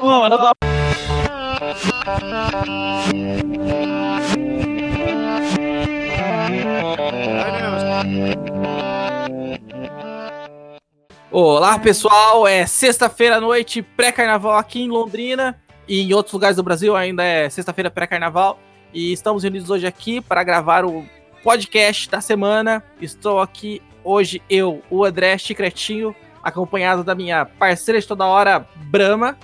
Da... Olá pessoal, é sexta-feira à noite, pré-carnaval aqui em Londrina e em outros lugares do Brasil ainda é sexta-feira pré-carnaval. E estamos reunidos hoje aqui para gravar o podcast da semana. Estou aqui hoje eu, o André Chicretinho, acompanhado da minha parceira de toda hora, Brama,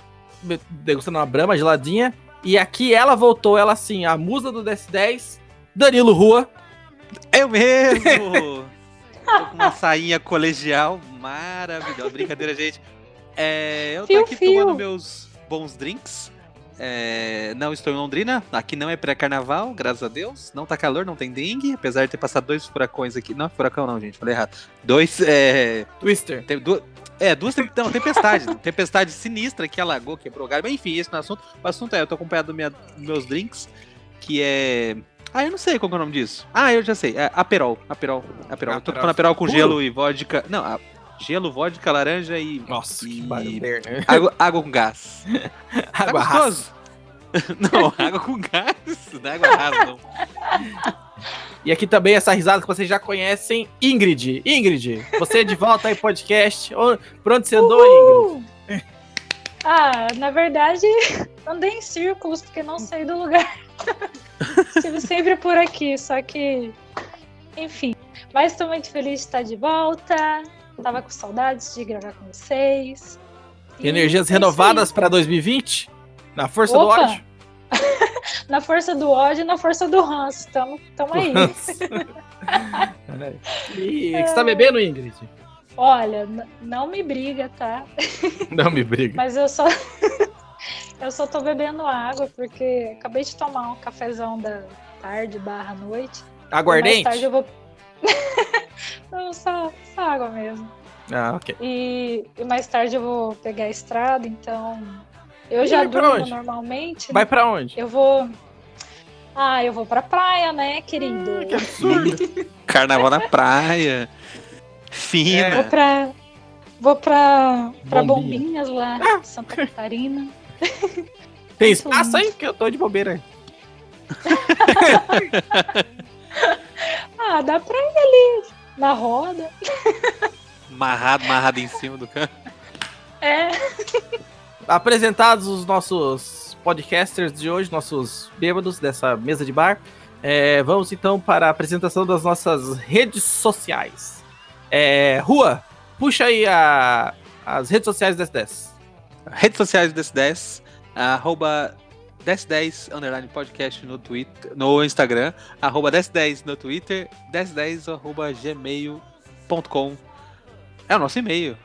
degustando uma Brama geladinha. E aqui ela voltou, ela sim, a musa do DS10, Danilo Rua. Eu mesmo! Tô com uma sainha colegial maravilhosa. Brincadeira, gente. É, eu tô Fio, aqui fio. tomando meus bons drinks. É, não estou em Londrina, aqui não é pré-carnaval, graças a Deus. Não tá calor, não tem dengue, apesar de ter passado dois furacões aqui. Não, furacão não, gente, falei errado. Dois, é, Twister. tem duas, é, duas tem- não, tempestades. tempestade sinistra que alagou, quebrou galho. Mas enfim, esse não é o assunto. O assunto é, eu tô acompanhado dos minha- meus drinks, que é. Ah, eu não sei qual que é o nome disso. Ah, eu já sei. É Aperol. Aperol. Aperol. Eu tô tomando Aperol com Puro? gelo e vodka. Não, a- gelo, vodka, laranja e Nossa, que E- barulho. né? água, água com gás. Tá Água gostoso? não, água com gás. Não é água rasa, não. E aqui também essa risada que vocês já conhecem, Ingrid. Ingrid, você de volta aí podcast. Por onde você andou, Ingrid? Ah, na verdade, andei em círculos porque não saí do lugar. Estive sempre por aqui, só que. Enfim. Mas estou muito feliz de estar de volta. Tava com saudades de gravar com vocês. E Energias é renovadas para 2020? Na força Opa! do ódio? Na força do ódio e na força do ranço. Tamo, tamo aí. e o que você tá bebendo, Ingrid? Olha, não me briga, tá? Não me briga. Mas eu só. eu só tô bebendo água porque acabei de tomar um cafezão da tarde barra noite. Aguardente? Mais tarde eu vou. Não, só, só água mesmo. Ah, ok. E, e mais tarde eu vou pegar a estrada, então. Eu E já durmo onde? normalmente. Vai pra onde? Eu vou. Ah, eu vou pra praia, né, querido? Que absurdo. Carnaval na praia. Fina. Vou pra. Vou pra. pra Bombinha. Bombinhas lá, Santa Catarina. Tem espaço aí? Que eu tô de bobeira aí. Ah, dá pra ir ali na roda. Marrado, marrado em cima do canto. É. Apresentados os nossos podcasters de hoje, nossos bêbados dessa mesa de bar. é, vamos então para a apresentação das nossas redes sociais. É, Rua, puxa aí a- as redes sociais desse 10. Redes sociais do DS10, arroba 1010 underline podcast no Twitter, no Instagram, arroba 1010 no Twitter, 1010 arroba gmail.com. É o nosso e-mail.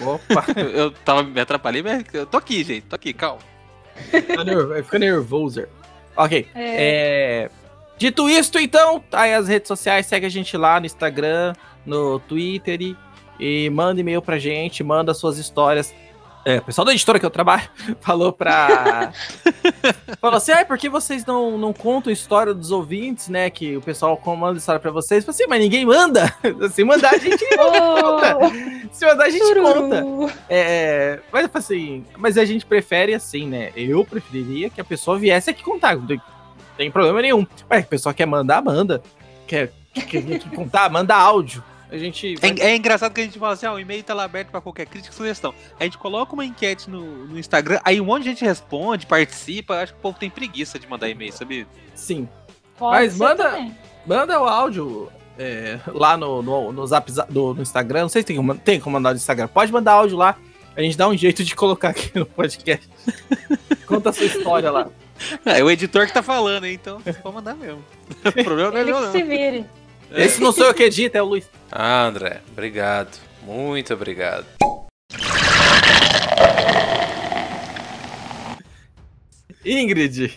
Opa, Eu, tava me atrapalhei, mas eu tô aqui, gente. Tô aqui, calma. fica nerv- fica nervoso. Ok. É. É, Dito isto, então, tá aí as redes sociais, segue a gente lá no Instagram, no Twitter e, e manda e-mail pra gente, manda suas histórias. É, o pessoal da editora que eu trabalho falou pra. falou assim: ah, por que vocês não, não contam história dos ouvintes, né? Que o pessoal manda história pra vocês. Eu falei assim, mas ninguém manda. Se mandar, a gente Ô, Se mandar, a gente conta. tururu. É, mas assim, mas a gente prefere assim, né? Eu preferiria que a pessoa viesse aqui contar. Não tem, tem problema nenhum. Mas a pessoa quer mandar, manda. Quer, quer vir aqui contar, manda áudio. A gente. vai- É, é engraçado que a gente fala assim, ó, o e-mail tá lá aberto pra qualquer crítica e sugestão. A gente coloca uma enquete no, no Instagram, aí um monte de gente responde, participa. Acho que o povo tem preguiça de mandar e-mail, sabe? Sim. Pode Mas manda- também. Manda o áudio é, lá no, no, no, zap, za- do- no Instagram. Não sei se tem como, tem como mandar no Instagram. Pode mandar áudio lá. A gente dá um jeito de colocar aqui no podcast. Conta a sua história lá. É o editor que tá falando, hein? Então você pode mandar mesmo. O problema não é Ele meu, que não. se vire. Esse não sou eu que edita, é o Luiz. Ah, André, obrigado. Muito obrigado. Ingrid,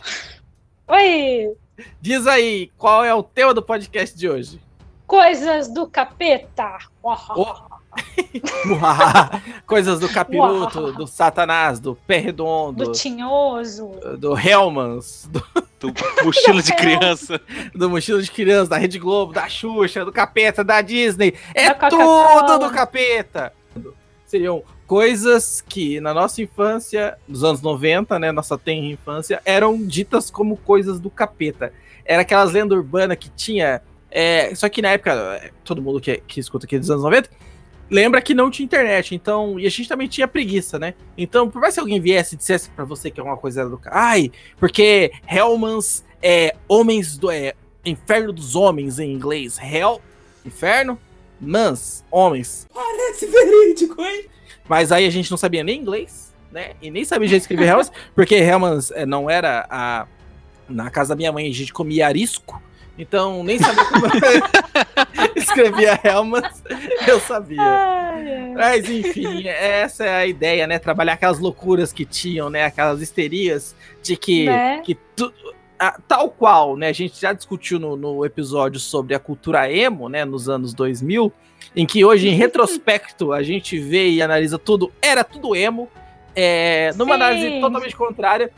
Oi! diz aí qual é o tema do podcast de hoje. Coisas do capeta. Oh. Coisas do capiroto, do satanás, do pé redondo, Do tinhoso. do Hellmans, do, Do mochila de criança. do mochila de criança, da Rede Globo, da Xuxa, do capeta, da Disney. É Da tudo do capeta. Seriam coisas que na nossa infância, nos anos 90, né, nossa tenra infância, eram ditas como coisas do capeta. Era aquelas lendas urbanas que tinha. É, só que na época, todo mundo que, que escuta aqui dos anos 90, lembra que não tinha internet, então. E a gente também tinha preguiça, né? Então, por mais que alguém viesse e dissesse pra você que alguma coisa era do. Ai, porque Hellmans é homens do. É, inferno dos homens em inglês. Hell, inferno, mans, homens. Parece verídico, hein? Mas aí a gente não sabia nem inglês, né? E nem sabia já escrever Hellmans, porque Hellmans é, não era a. Na casa da minha mãe a gente comia arisco. Então, nem sabia como escrevia Helmas, eu sabia. Ai, ai. Mas, enfim, essa é a ideia, né? Trabalhar aquelas loucuras que tinham, né? Aquelas histerias de que, né? que tu, a, tal qual, né? A gente já discutiu no, no, episódio sobre a cultura emo, né? Nos anos 2000, em que hoje, em retrospecto, a gente vê e analisa tudo, era tudo emo. É, numa Sim. análise totalmente contrária,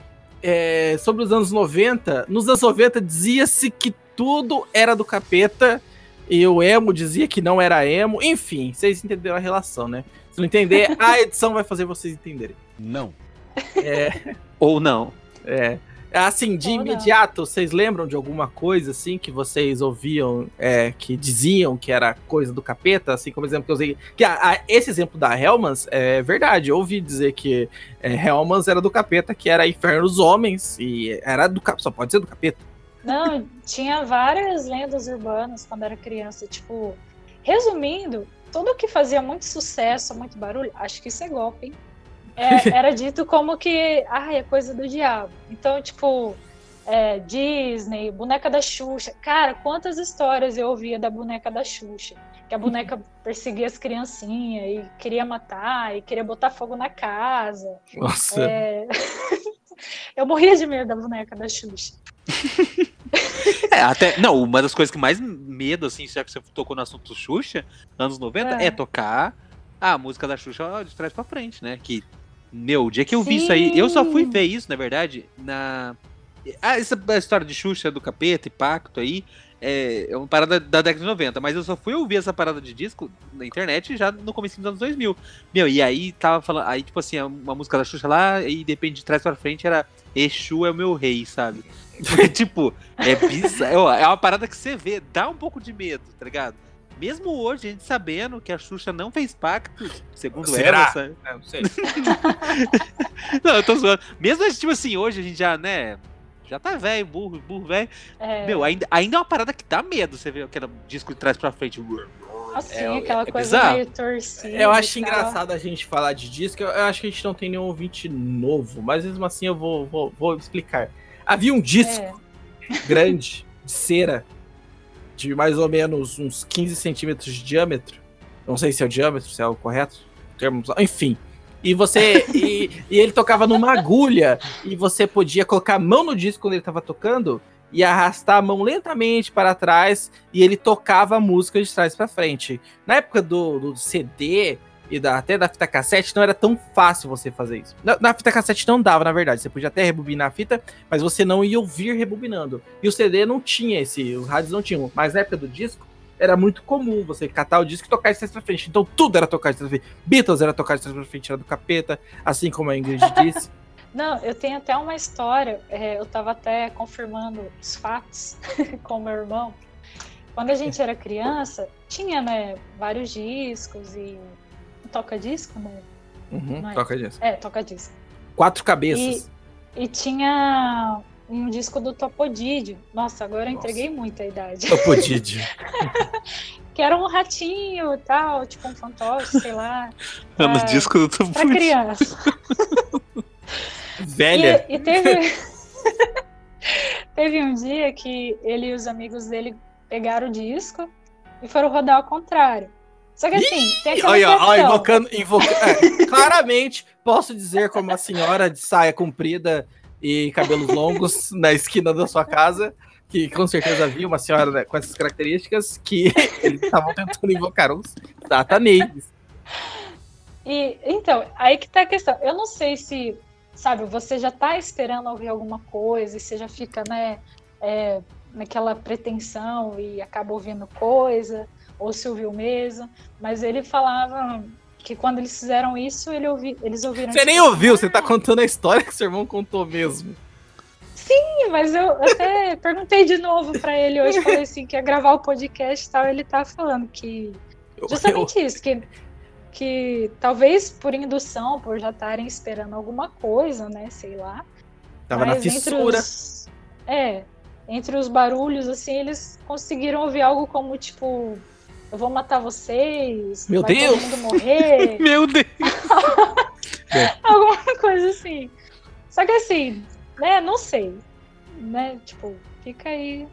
é, sobre os anos 90, nos anos 90 dizia-se que tudo era do capeta e o emo dizia que não era emo. Enfim, vocês entenderam a relação, né? Se não entender, a edição vai fazer vocês entenderem. Não. É. Ou não. É. Assim, de Ou imediato, não. vocês lembram de alguma coisa assim que vocês ouviam, é, que diziam que era coisa do capeta? Assim, como exemplo que eu usei. Que a, a, esse exemplo da Hellmans é verdade. Eu ouvi dizer que é, Hellmans era do capeta, que era Inferno dos Homens, e era do capeta, só pode ser do capeta. Não, tinha várias lendas urbanas quando era criança. Tipo, resumindo, tudo que fazia muito sucesso, muito barulho, acho que isso é golpe, hein? É, era dito como que, ah, é coisa do diabo. Então, tipo, é, Disney, boneca da Xuxa. Cara, quantas histórias eu ouvia da boneca da Xuxa? Que a boneca perseguia as criancinhas e queria matar e queria botar fogo na casa. Nossa. É... eu morria de medo da boneca da Xuxa. É, até, não, uma das coisas que mais medo, assim, já que você tocou no assunto Xuxa, anos 90, é, é tocar a música da Xuxa de trás pra frente, né? Que, meu, o dia que eu Sim. vi isso aí, eu só fui ver isso, na verdade, na. Ah, essa história de Xuxa do capeta e pacto aí, é, é uma parada da década de 90, mas eu só fui ouvir essa parada de disco na internet já no começo dos anos 2000. Meu, e aí tava falando, aí tipo assim, uma música da Xuxa lá, e depende de trás pra frente era Exu é o meu rei, sabe? Porque, tipo, é bizarro, é uma parada que você vê, dá um pouco de medo, tá ligado? Mesmo hoje, a gente sabendo que a Xuxa não fez pacto, segundo Será? ela, sabe? Não, sei. não, eu tô zoando. Mesmo, tipo assim, hoje a gente já, né, já tá velho, burro, burro velho. É... Meu, ainda, ainda é uma parada que dá medo você ver aquele disco de trás pra frente. Assim, é, aquela é coisa bizarro. meio torcida. Eu acho engraçado a gente falar de disco. Eu, eu, acho que a gente não tem nenhum ouvinte novo, mas mesmo assim eu vou, vou, vou explicar. Havia um disco é. grande de cera de mais ou menos uns 15 centímetros de diâmetro. Não sei se é o diâmetro, se é o correto. Termos, enfim. E você. e, e, ele tocava numa agulha. E você podia colocar a mão no disco quando ele estava tocando e arrastar a mão lentamente para trás. E ele tocava a música de trás para frente. Na época do, do CD e da, até da fita cassete, não era tão fácil você fazer isso. Na, na, fita cassete não dava, na verdade. Você podia até rebobinar a fita, mas você não ia ouvir rebobinando. E o CD não tinha esse, os rádios não tinham. Mas na época do disco, era muito comum você catar o disco e tocar de trás pra frente. Então tudo era tocar de trás pra frente. Beatles era tocar de trás pra frente, era do capeta, assim como a Ingrid disse. Não, eu tenho até uma história, é, eu tava até confirmando os fatos com meu irmão. Quando a gente era criança, tinha, né, vários discos e toca disco, né? Uhum, é? toca disco. É, toca disco. Quatro cabeças. E, e tinha um disco do Topodídio. Nossa, agora eu entreguei muita idade. Topodídio. que era um ratinho e tal, tipo um fantoche, sei lá. Pra, no disco do Topodídio. Pra criança. Velha. E, e teve... teve um dia que ele e os amigos dele pegaram o disco e foram rodar ao contrário. Só que assim, Ih, tem aquela olha, olha, invocando, invocando é, claramente posso dizer como uma senhora de saia comprida e cabelos longos na esquina da sua casa, que com certeza havia uma senhora né, com essas características, que eles estavam tentando invocar uns satanês. E, então, aí que tá a questão. Eu não sei se, sabe, você já tá esperando ouvir alguma coisa e você já fica, né, é, naquela pretensão e acaba ouvindo coisa, ou se ouviu mesmo, mas ele falava que quando eles fizeram isso, ele ouvi, eles ouviram. Você nem ouviu, você tá contando a história que seu irmão contou mesmo. Sim, mas eu até perguntei de novo pra ele hoje, falei assim, que ia gravar o podcast e tal, ele tá falando que Eu- justamente isso, que, que talvez por indução, por já estarem esperando alguma coisa, né, sei lá. eu tava na fissura. os- é, entre os barulhos, assim, eles conseguiram ouvir algo como, tipo, eu vou matar vocês, Meu vai Deus! todo mundo morrer, Meu Deus! alguma coisa assim. Só que assim, né, não sei, né, tipo, fica aí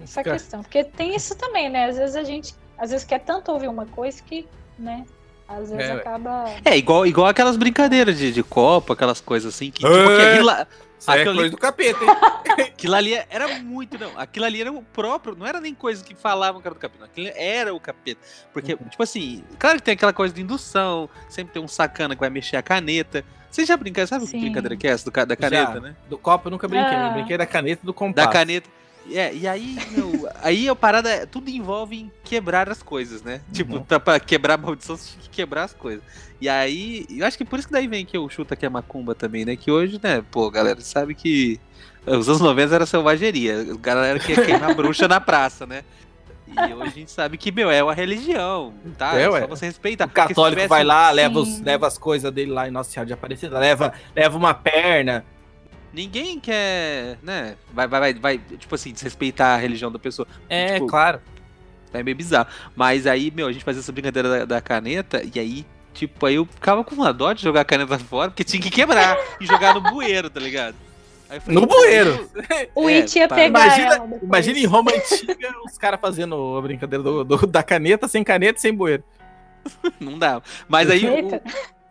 essa questão. Porque tem isso também, né, às vezes a gente, às vezes quer tanto ouvir uma coisa que, né, às vezes É, acaba... É, igual, igual aquelas brincadeiras de, de copa, aquelas coisas assim, que, tipo, É. que aquilo, lá- é Aquilo ali- coisa do capeta, hein? aquilo ali era muito, não, aquilo ali era o próprio, não era nem coisa que falavam que era do capeta, aquilo era o capeta. Porque, Uhum. tipo assim, claro que tem aquela coisa de indução, sempre tem um sacana que vai mexer a caneta. Vocês já brincaram, sabe que Sim. brincadeira que é essa do da caneta, Já. né? Do copo eu nunca brinquei, Ah. eu brinquei da caneta do compasso. Da caneta. É, e aí, meu, aí a parada, é- tudo envolve em quebrar as coisas, né? Tipo, Uhum. pra, pra quebrar a maldição, você tem que quebrar as coisas. E aí, eu acho que por isso que daí vem que eu chuto aqui a macumba também, né? Que hoje, né, pô, galera, sabe que os anos 90 era selvageria. A galera que ia queimar bruxa na praça, né? E hoje a gente sabe que, meu, é uma religião, tá? É, É, só você respeitar. O católico Porque se vai tivesse- lá, leva, os- leva as coisas dele lá em Nossa Senhora de Aparecida, leva, leva uma perna. Ninguém quer, né? Vai, vai, vai, vai, tipo assim, desrespeitar a religião da pessoa. É, Tipo, claro. É meio bizarro. Mas aí, meu, a gente fazia essa brincadeira da, da caneta, e aí, tipo, aí eu ficava com uma dó de jogar a caneta fora, porque tinha que quebrar e jogar no bueiro, tá ligado? Falei, No bueiro! O É, It ia pá. pegar Imagina-. Imagina em Roma antiga os caras fazendo a brincadeira do, do- da caneta sem caneta e sem bueiro. Não dava. Mas aí, o-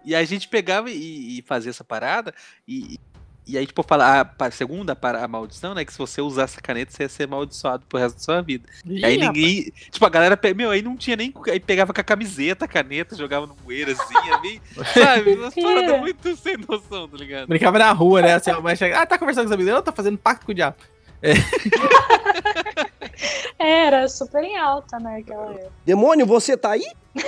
e a gente pegava e, e fazia essa parada, e, e aí, tipo, falar, a, pa- segunda para a maldição, né, que se você usar essa caneta, você ia ser amaldiçoado pro resto da sua vida. E aí Ih, ninguém. Tipo, a galera. Meu, aí não tinha nem. Aí pegava com a camiseta, a caneta, jogava no bueiro assim, é meio- sabe? Umas paradas muito sem noção, tá ligado? Brincava na rua, né? Assim, a mãe chega, ah, tá conversando com os amigos, eu tô fazendo pacto com o diabo. Era super em alta, né? Aquela. Demônio, você tá aí?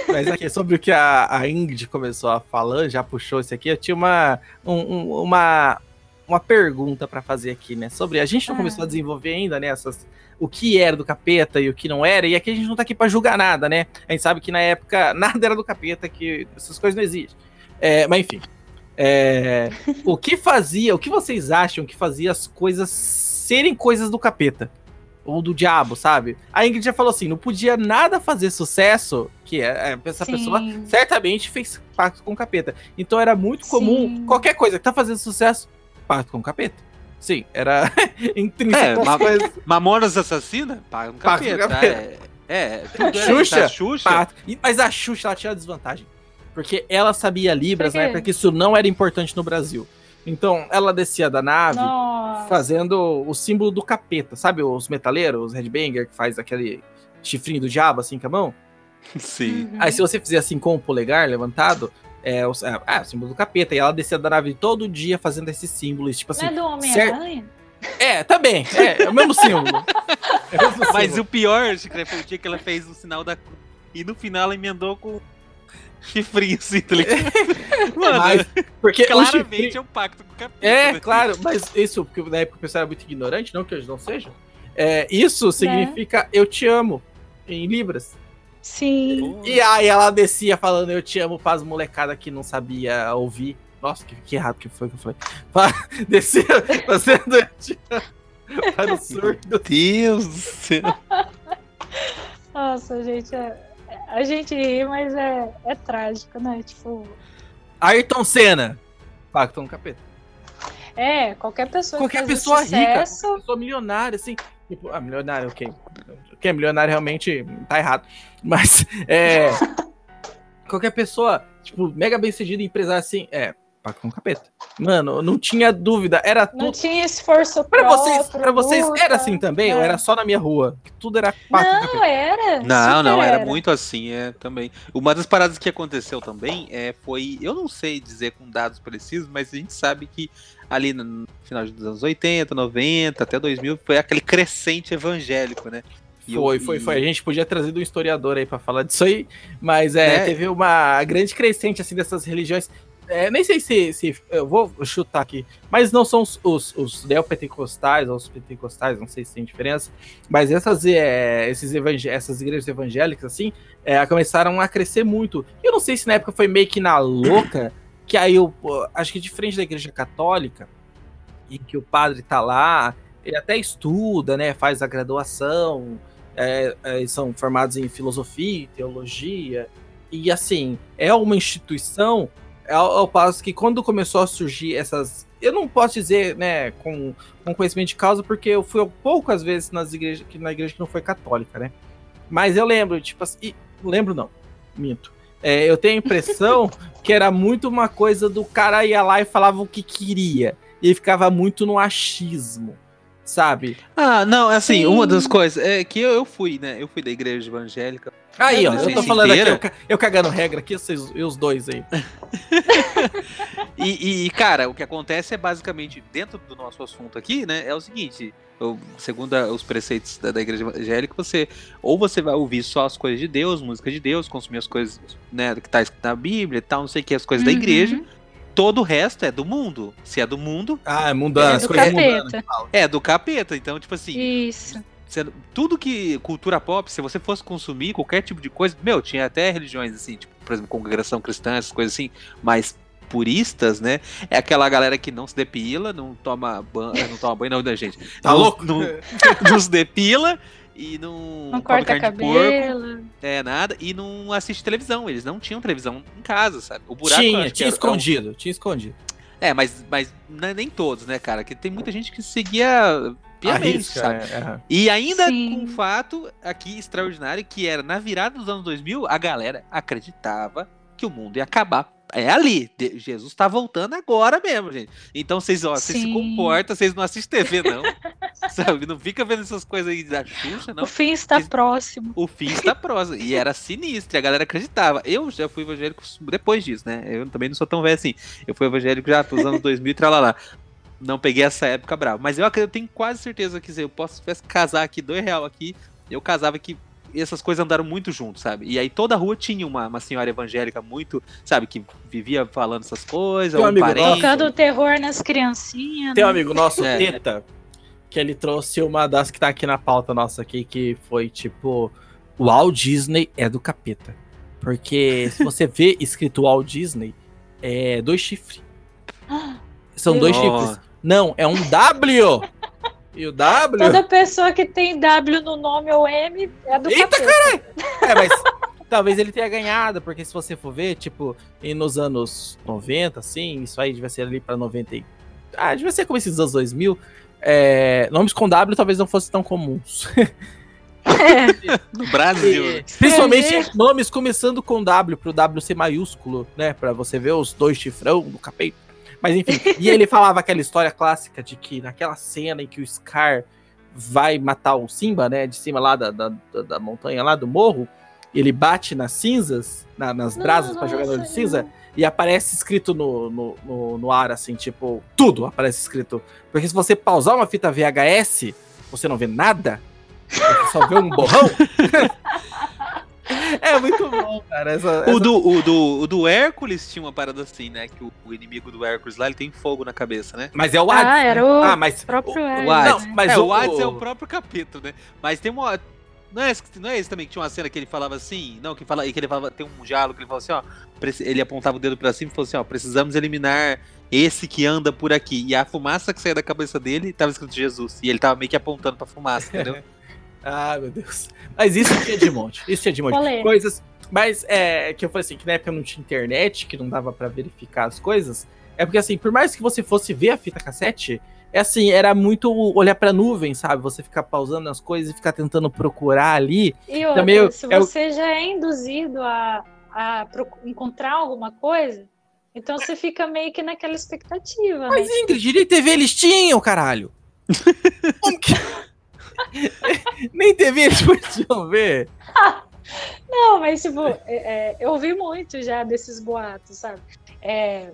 Mas aqui, sobre o que a, a Ingrid começou a falar, já puxou isso aqui, eu tinha uma, um- um- uma, uma pergunta pra fazer aqui, né? Sobre, a gente não Ah. começou a desenvolver ainda, né, essas, o que era do capeta e o que não era, e aqui a gente não tá aqui pra julgar nada, né? A gente sabe que na época nada era do capeta, que essas coisas não existem. É, mas enfim, é, o que fazia, o que vocês acham que fazia as coisas serem coisas do capeta? Ou do diabo, sabe? A Ingrid já falou assim: não podia nada fazer sucesso, que é, é, essa Sim. pessoa certamente fez pacto com o capeta. Então era muito comum, Sim. qualquer coisa que tá fazendo sucesso, pacto com o capeta. Sim, era intrínseco. É, ma- coisas, Mamonas Assassina? Paga um capeta. capeta. É, é, tudo era Xuxa? a Xuxa. pacto. E- Mas a Xuxa ela tinha a desvantagem. Porque ela sabia Libras na quê? época que isso não era importante no Brasil. Então ela descia da nave Nossa. fazendo o símbolo do capeta. Sabe os metaleiros, os headbanger, que faz aquele chifrinho do diabo assim com a mão? Sim. Uhum. Aí se você fizer assim com o polegar levantado, é o, é, é o símbolo do capeta. E ela descia da nave todo dia fazendo esse símbolo. e, Tipo assim. Não é do Homem-Aranha? É, também. É, é o mesmo símbolo. É o mesmo Mas símbolo. o pior, Chicré, foi o dia que ela fez o sinal da cruz. E no final ela emendou com chifrinho assim, tá ligado? Mano, Mas, porque o claramente chifrinho- é um pacto com o capeta. É, né? claro, mas isso, porque na época o pessoal era muito ignorante, não que hoje não seja. É, isso significa eu te amo em Libras. Sim. E aí ela descia falando eu te amo para as molecadas que não sabia ouvir. Nossa, que, que errado que foi que eu falei. Fa- Descia fazendo eu te amo para o surdo. Meu Deus do céu. Nossa, gente, é- a gente ri, mas é, é trágico, né? Tipo, Ayrton Senna. Pacto com o capeta. é, qualquer pessoa Qualquer que faz pessoa rica, sucesso, qualquer pessoa milionária, assim. Tipo, ah, milionário, ok. Quem é milionário realmente tá errado. Mas, é. qualquer pessoa, tipo, mega bem sucedida empresária, assim, é. Pacto com o capeta. Mano, não tinha dúvida. Era não tudo. tinha esforço Pra próprio, vocês, pra vocês era assim também? Ou É. era só na minha rua? Que tudo era pacto com Não, capeta? era. Não, não, era muito assim, é, também. Uma das paradas que aconteceu também é, foi, eu não sei dizer com dados precisos, mas a gente sabe que ali no final dos anos 80, 90, até 2000, foi aquele crescente evangélico, né? E Foi, eu- foi, e- foi. A gente podia trazer um historiador aí pra falar disso aí, mas é, É. teve uma grande crescente assim dessas religiões. É, nem sei se, se eu vou chutar aqui, mas não são os, os, os neopentecostais ou os pentecostais, não sei se tem diferença, mas essas, é, esses evangé- essas igrejas evangélicas assim é, começaram a crescer muito. Eu não sei se na época foi meio que na louca, que aí eu acho que diferente da igreja católica, em que o padre tá lá, ele até estuda, né, faz a graduação, é, é, são formados em filosofia, teologia, e assim, é uma instituição, ao, ao passo que quando começou a surgir essas. Eu não posso dizer, né, com, com conhecimento de causa, porque eu fui poucas vezes nas igrejas, que- na igreja que não foi católica, né? Mas eu lembro, tipo assim. e- Lembro não, minto. É, eu tenho a impressão que era muito uma coisa do cara ia lá e falava o que queria. E ficava muito no achismo, sabe? Ah, não, assim, Sim. uma das coisas é que eu, eu fui, né? Eu fui da igreja evangélica. Aí, ó, eu tô falando aqui, inteira? eu, ca- eu cagando regra aqui, vocês, e os dois aí. E, e, cara, o que acontece é basicamente, dentro do nosso assunto aqui, né? É o seguinte: eu- segundo a- os preceitos da, da igreja evangélica, você ou você vai ouvir só as coisas de Deus, música de Deus, consumir as coisas né, que tá escrito na Bíblia e tal, não sei o que, as coisas da Uhum. igreja. Todo o resto é do mundo. Se é do mundo, Ah, É as do coisas capeta. mudando. é do capeta. Então, tipo assim, Isso. Tudo que cultura pop, se você fosse consumir qualquer tipo de coisa, meu, tinha até religiões assim, tipo, por exemplo, congregação cristã, essas coisas assim, mais puristas, né? É aquela galera que não se depila, não toma banho, não toma banho, não, né, gente? Tá não, louco? Não, não se depila e não, Não corta carne de porco, cabelo. é nada, e não assiste televisão. Eles não tinham televisão em casa, sabe? O buraco Tinha, tinha era- escondido, tinha escondido. É, mas, mas não é nem todos, né, cara? Que tem muita gente que seguia piamente, Arrisca, sabe? é, é. E ainda Sim. com um fato aqui extraordinário, que era na virada dos anos 2000, a galera acreditava que o mundo ia acabar. É ali, Jesus tá voltando agora mesmo, gente. Então vocês, ó, vocês se comportam, vocês não assistem TV, não. sabe? Não fica vendo essas coisas aí da Xuxa, não. O fim está próximo. O fim está próximo. E era sinistro, a galera acreditava. Eu já fui evangélico depois disso, né? Eu também não sou tão velho assim. Eu fui evangélico já nos anos 2000 e tralalá. Não peguei essa época brava. Mas eu, eu tenho quase certeza que se eu posso se tivesse casar aqui, dois real aqui, eu casava que essas coisas andaram muito junto, sabe? E aí toda a rua tinha uma, uma senhora evangélica muito, sabe, que vivia falando essas coisas, um ou um amigo parente. Tocando terror nas criancinhas. Tem um né? amigo nosso, É. Teta, que ele trouxe uma das que tá aqui na pauta nossa aqui, que foi tipo, o Walt Disney é do capeta. Porque se você vê escrito Walt Disney, é dois chifres. São dois Oh. chifres. Não, é um W! E o W. Toda pessoa que tem W no nome ou M é do Eita, capeta. É, mas talvez ele tenha ganhado, porque se você for ver, tipo, e nos anos 90, assim, isso aí devia ser ali pra 90. e- Ah, devia ser como esses anos 2000. É, nomes com W talvez não fossem tão comuns. No Brasil. E, né? principalmente nomes começando com W, pro W ser maiúsculo, né? Pra você ver os dois chifrão do capeta. Mas enfim, e ele falava aquela história clássica de que naquela cena em que o Scar vai matar o Simba, né? De cima lá da, da, da- montanha, lá do morro, ele bate nas cinzas, na- nas brasas no olho de cinza, e aparece escrito no, no, no, no ar, assim, tipo, tudo aparece escrito. Porque se você pausar uma fita VHS, você não vê nada, você só vê um borrão. é muito bom, cara. Essa, O essa- do, o, do, o do Hércules tinha uma parada assim, né? Que o, o inimigo do Hércules lá, ele tem fogo na cabeça, né? Mas é o Hades. Ah, era né? o Ah, mas próprio o- Hades, O Hades. né? mas é, o- o Hades é o próprio capítulo, né? Mas tem uma. Não é, esse- não é esse também que tinha uma cena que ele falava assim? Não, que, fala, que ele falava. Tem um diálogo que ele falava assim, ó. Ele apontava o dedo pra cima e falou assim, ó, precisamos eliminar esse que anda por aqui. E a fumaça que saía da cabeça dele tava escrito Jesus. E ele tava meio que apontando pra fumaça, entendeu? Ah, meu Deus. Mas isso tinha de monte. Isso tinha de monte. Polêmica. Coisas. Mas é que eu falei assim, que na época não tinha internet, que não dava pra verificar as coisas. É porque assim, por mais que você fosse ver a fita cassete, é assim, era muito olhar pra nuvem, sabe? Você ficar pausando as coisas e ficar tentando procurar ali. E outra, Também se eu- você já é induzido a, a encontrar alguma coisa, então você fica meio que naquela expectativa, Mas né? Ingrid, nem TV eles tinham, caralho. Como que... nem TV eles podiam ver. Não, mas tipo, é- é, eu ouvi muito já desses boatos, sabe? É,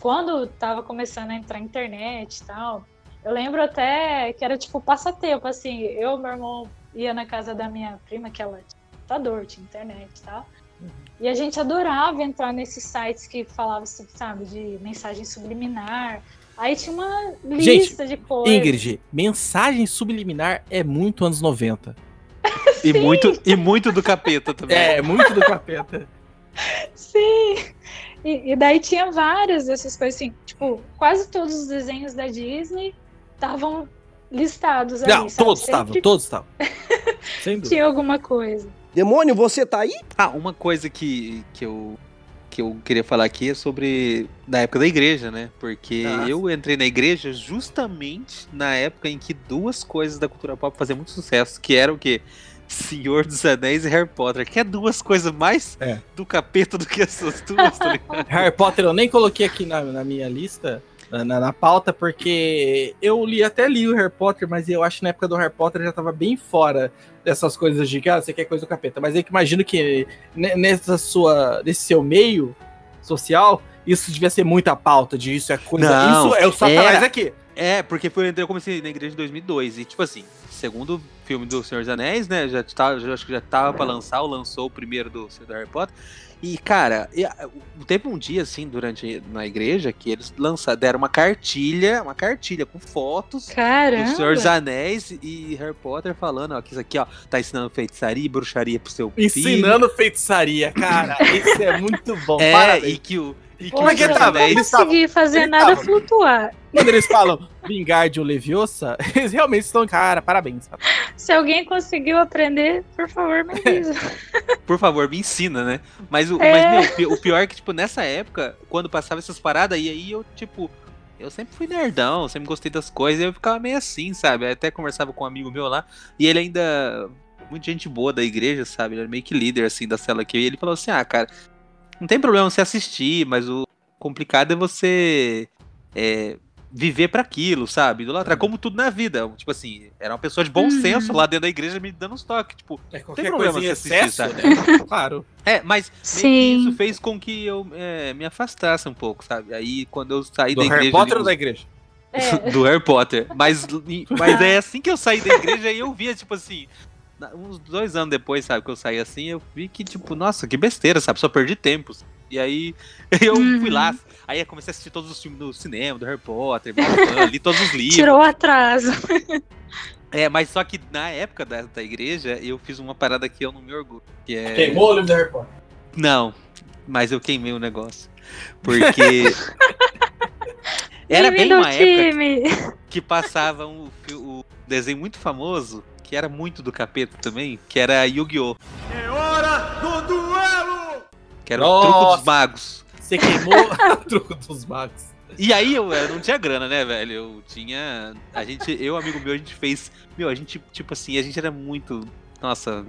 quando tava começando a entrar internet e tal, eu lembro até que era tipo passatempo, assim, eu, meu irmão ia na casa da minha prima, que ela tinha computador, tinha internet e tal. E a gente adorava entrar nesses sites que falavam, assim, sabe, de mensagem subliminar. Aí tinha uma lista de coisas. Ingrid, mensagem subliminar é muito anos 90. E muito, e muito do capeta também. É, muito do capeta. Sim! E, e daí tinha várias dessas coisas, assim, tipo, quase todos os desenhos da Disney estavam listados ali. Não, sabe? todos Sempre estavam, todos estavam. Tinha alguma coisa. Demônio, você tá aí? Ah, uma coisa que, que, eu, que eu queria falar aqui é sobre da época da igreja, né? Porque Ah. eu entrei na igreja justamente na época em que duas coisas da cultura pop faziam muito sucesso, que eram o quê? Senhor dos Anéis e Harry Potter, que é duas coisas mais É. do capeta do que essas duas, tá ligado? Harry Potter eu nem coloquei aqui na, na minha lista, na, na- pauta, porque eu li até li o Harry Potter, mas eu acho que na época do Harry Potter já tava bem fora dessas coisas de que ah, você quer coisa do capeta. Mas eu que imagino que ne- nessa sua, nesse seu meio social, isso devia ser muita pauta de isso é coisa. Não, isso é o satanás era. aqui. É, porque foi, eu comecei na igreja em 2002 e, tipo assim, segundo filme do Senhor dos Anéis, né, já tava, já, acho que já tava pra lançar, ou lançou o primeiro do, do Harry Potter. E, cara, e, teve um dia, assim, durante, na igreja, que eles lançaram, deram uma cartilha, uma cartilha com fotos do Senhor dos Caramba! Anéis e Harry Potter falando, ó, que isso aqui, ó, tá ensinando feitiçaria e bruxaria pro seu filho. Ensinando feitiçaria, cara. Isso é muito bom. É, Parabéns. e que o... E que Como é que tava? Eu Anéis- não tavam- consegui fazer nada tavam- flutuar. Quando eles falam Vingardium Leviosa, eles realmente estão, cara, parabéns. Se alguém conseguiu aprender, por favor, me avisa. por favor, me ensina, né? Mas, o, É. mas meu, o pi- o pior é que, tipo, nessa época, quando passava essas paradas, e aí eu, tipo, eu sempre fui nerdão, sempre gostei das coisas, e eu ficava meio assim, sabe? Eu até conversava com um amigo meu lá, e ele ainda. Muita gente boa da igreja, sabe? Ele era meio que líder, assim, da cela aqui. E ele falou assim: ah, cara, não tem problema você assistir, mas o complicado é você. é, viver pra aquilo, sabe? Idolatrar, como tudo na vida. Tipo assim, era uma pessoa de bom Uhum. senso lá dentro da igreja me dando uns toques. Tipo, É, qualquer problema coisa em você assistir, excesso, sabe? né? Claro. é, mas isso fez com que eu é, me afastasse um pouco, sabe? Aí quando eu saí Do da igreja. Harry Potter ali, ou da igreja? É, do Harry Potter. Mas, mas é assim que eu saí da igreja e eu via, tipo assim. Uns dois anos depois, sabe, que eu saí assim, eu vi que, tipo, nossa, que besteira, sabe? Só perdi tempo. E aí eu Uhum. fui lá. Aí eu comecei a assistir todos os filmes do cinema, do Harry Potter, li todos os livros. tirou o atraso. É, mas só que na época da, da igreja, eu fiz uma parada que eu não me orgulho. Que é. Queimou o livro do Harry Potter. Não, mas eu queimei o negócio. Porque. Era bem uma época time. que passava um, um desenho muito famoso, que era muito do capeta também, que era Yu-Gi-Oh! É hora do duelo! Que era o truco Nossa. dos magos. Você queimou o truco dos magos. E aí eu, eu não tinha grana, né, velho? Eu tinha. A gente, eu, amigo meu, a gente fez. Meu, a gente, tipo assim, a gente era muito. Nossa. A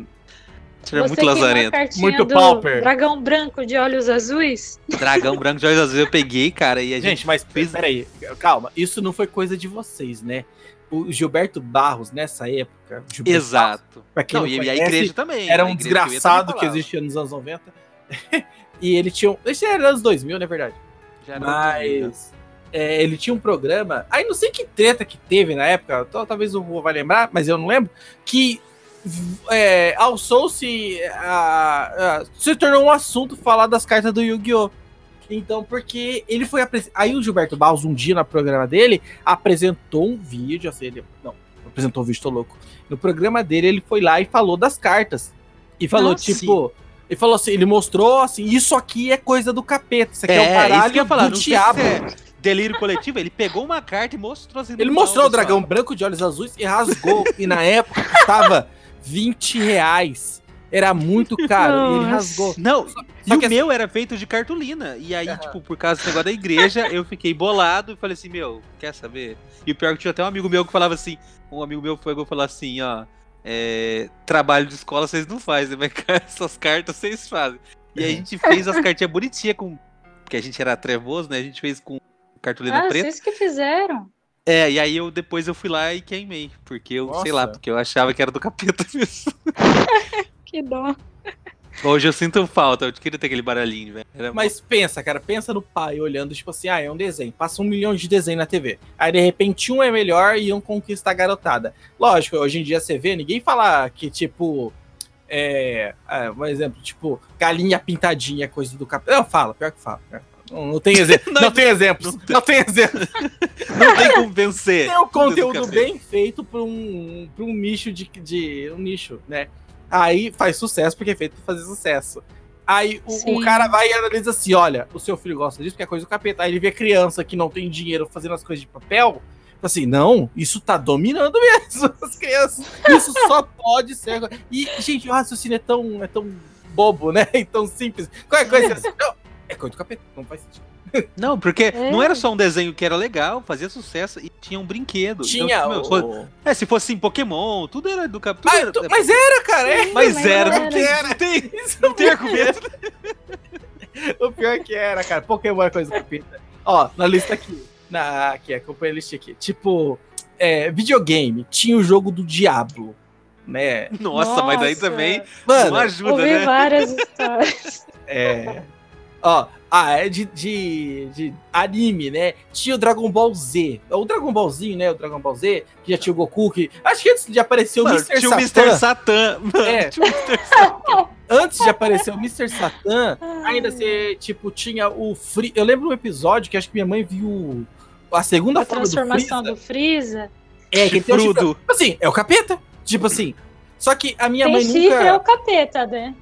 gente era muito lazarento. Muito pauper. Dragão branco de olhos azuis? Dragão branco de olhos azuis eu peguei, cara, e a gente. Gente, mas fez- peraí, calma. Isso não foi coisa de vocês, né? O Gilberto Barros, nessa época. Gilberto Barros, Exato. quem Não, não, e a conhece, igreja também. era a um que desgraçado que falava. existia nos anos 90. e ele tinha. um- Esse era anos 2000, na verdade. Já. Mas é, ele tinha um programa. Aí não sei que treta que teve na época, tal- talvez o Rua vai lembrar, mas eu não lembro. Que é, alçou-se. a- a- se tornou um assunto falar das cartas do Yu-Gi-Oh! Então, porque ele foi. Aí o Gilberto Barros, um dia no programa dele, apresentou um vídeo. Assim, ele, não, apresentou um vídeo, tô louco. No programa dele, ele foi lá e falou das cartas. E falou, Nossa. tipo. Ele falou assim, ele mostrou assim, isso aqui é coisa do capeta, isso aqui é, o isso baralho que eu ia falar, do diabo. se é delírio coletivo, ele pegou uma carta e mostrou assim. Ele mostrou o dragão branco de olhos azuis e rasgou. e na época custava 20 reais. Era muito caro. E ele Nossa. rasgou. Não, Só e o assim- meu era feito de cartolina. E aí, tipo, por causa do negócio da igreja, eu fiquei bolado e falei assim, meu, quer saber? E o pior é que tinha até um amigo meu que falava assim, um amigo meu foi falar assim, ó, é, trabalho de escola vocês não fazem, mas essas cartas vocês fazem. E aí a gente fez as cartinhas bonitinhas com. Porque a gente era trevoso, né? A gente fez com cartolina Ah, preta. vocês que fizeram. É, e aí eu depois eu fui lá e queimei. Porque eu, sei lá, Nossa. porque eu achava que era do capeta mesmo. Que dó. Hoje eu sinto falta, eu queria ter aquele baralhinho, velho. Era Mas pensa, cara, pensa no pai olhando, tipo assim, ah, é um desenho. Passa um milhão de desenhos na TV. Aí, de repente, um é melhor e um conquista a garotada. Lógico, hoje em dia você vê, ninguém fala que, tipo. É. é, um exemplo, tipo, galinha pintadinha, coisa do capeta. Não, fala, pior que pior que fala. Não, não tem exemplo. Não, não, tem exemplos. não tem exemplos. Não tem como vencer. Tem o Tudo do conteúdo bem feito pra um, pra um nicho de, de. um nicho, né? Aí faz sucesso porque é feito pra fazer sucesso. Aí o, o cara vai e analisa assim: olha, o seu filho gosta disso porque é coisa do capeta. Aí ele vê criança que não tem dinheiro fazendo as coisas de papel. Assim, não, isso tá dominando mesmo as crianças. Isso só pode ser. E, gente, o raciocínio é tão, é tão bobo, né? E tão simples. Qualquer coisa assim, não, é coisa do capeta, não faz sentido. Não, porque É. não era só um desenho que era legal, fazia sucesso e tinha um brinquedo. Tinha Então, meu, o. se- É, se fosse assim, Pokémon, tudo era do capitão. Ah, tu- mas era, cara, é. Mas mas era, era. não tem, não tem, Isso não tem argumento. O pior que era, cara. Pokémon é coisa do capeta. Ó, na lista aqui. Na, aqui, acompanha a lista aqui. Tipo, é, videogame. Tinha o jogo do Diablo. Né? Nossa, mas daí Nossa. também Mano, não ajuda, Ouvi né? várias histórias. é. Ó, ah, é de, de, de anime, né? Tinha o Dragon Ball Z. O Dragon Ballzinho, né? O Dragon Ball Z, que já tinha o Goku, que. Acho que antes de aparecer o Mano, Mr. tinha o Satan. Mr. Satan. Mano, É. tinha o Mr. Satan. Antes de aparecer o Mr. Satan, ainda você, tipo, tinha o Free. Eu lembro um episódio que acho que minha mãe viu a segunda A forma do transformação Freeza. do Freeza. É, que tem o chifre. Chifrudo. Assim, é o capeta. Tipo assim. Só que a minha tem mãe chifre, é o nunca. capeta, né?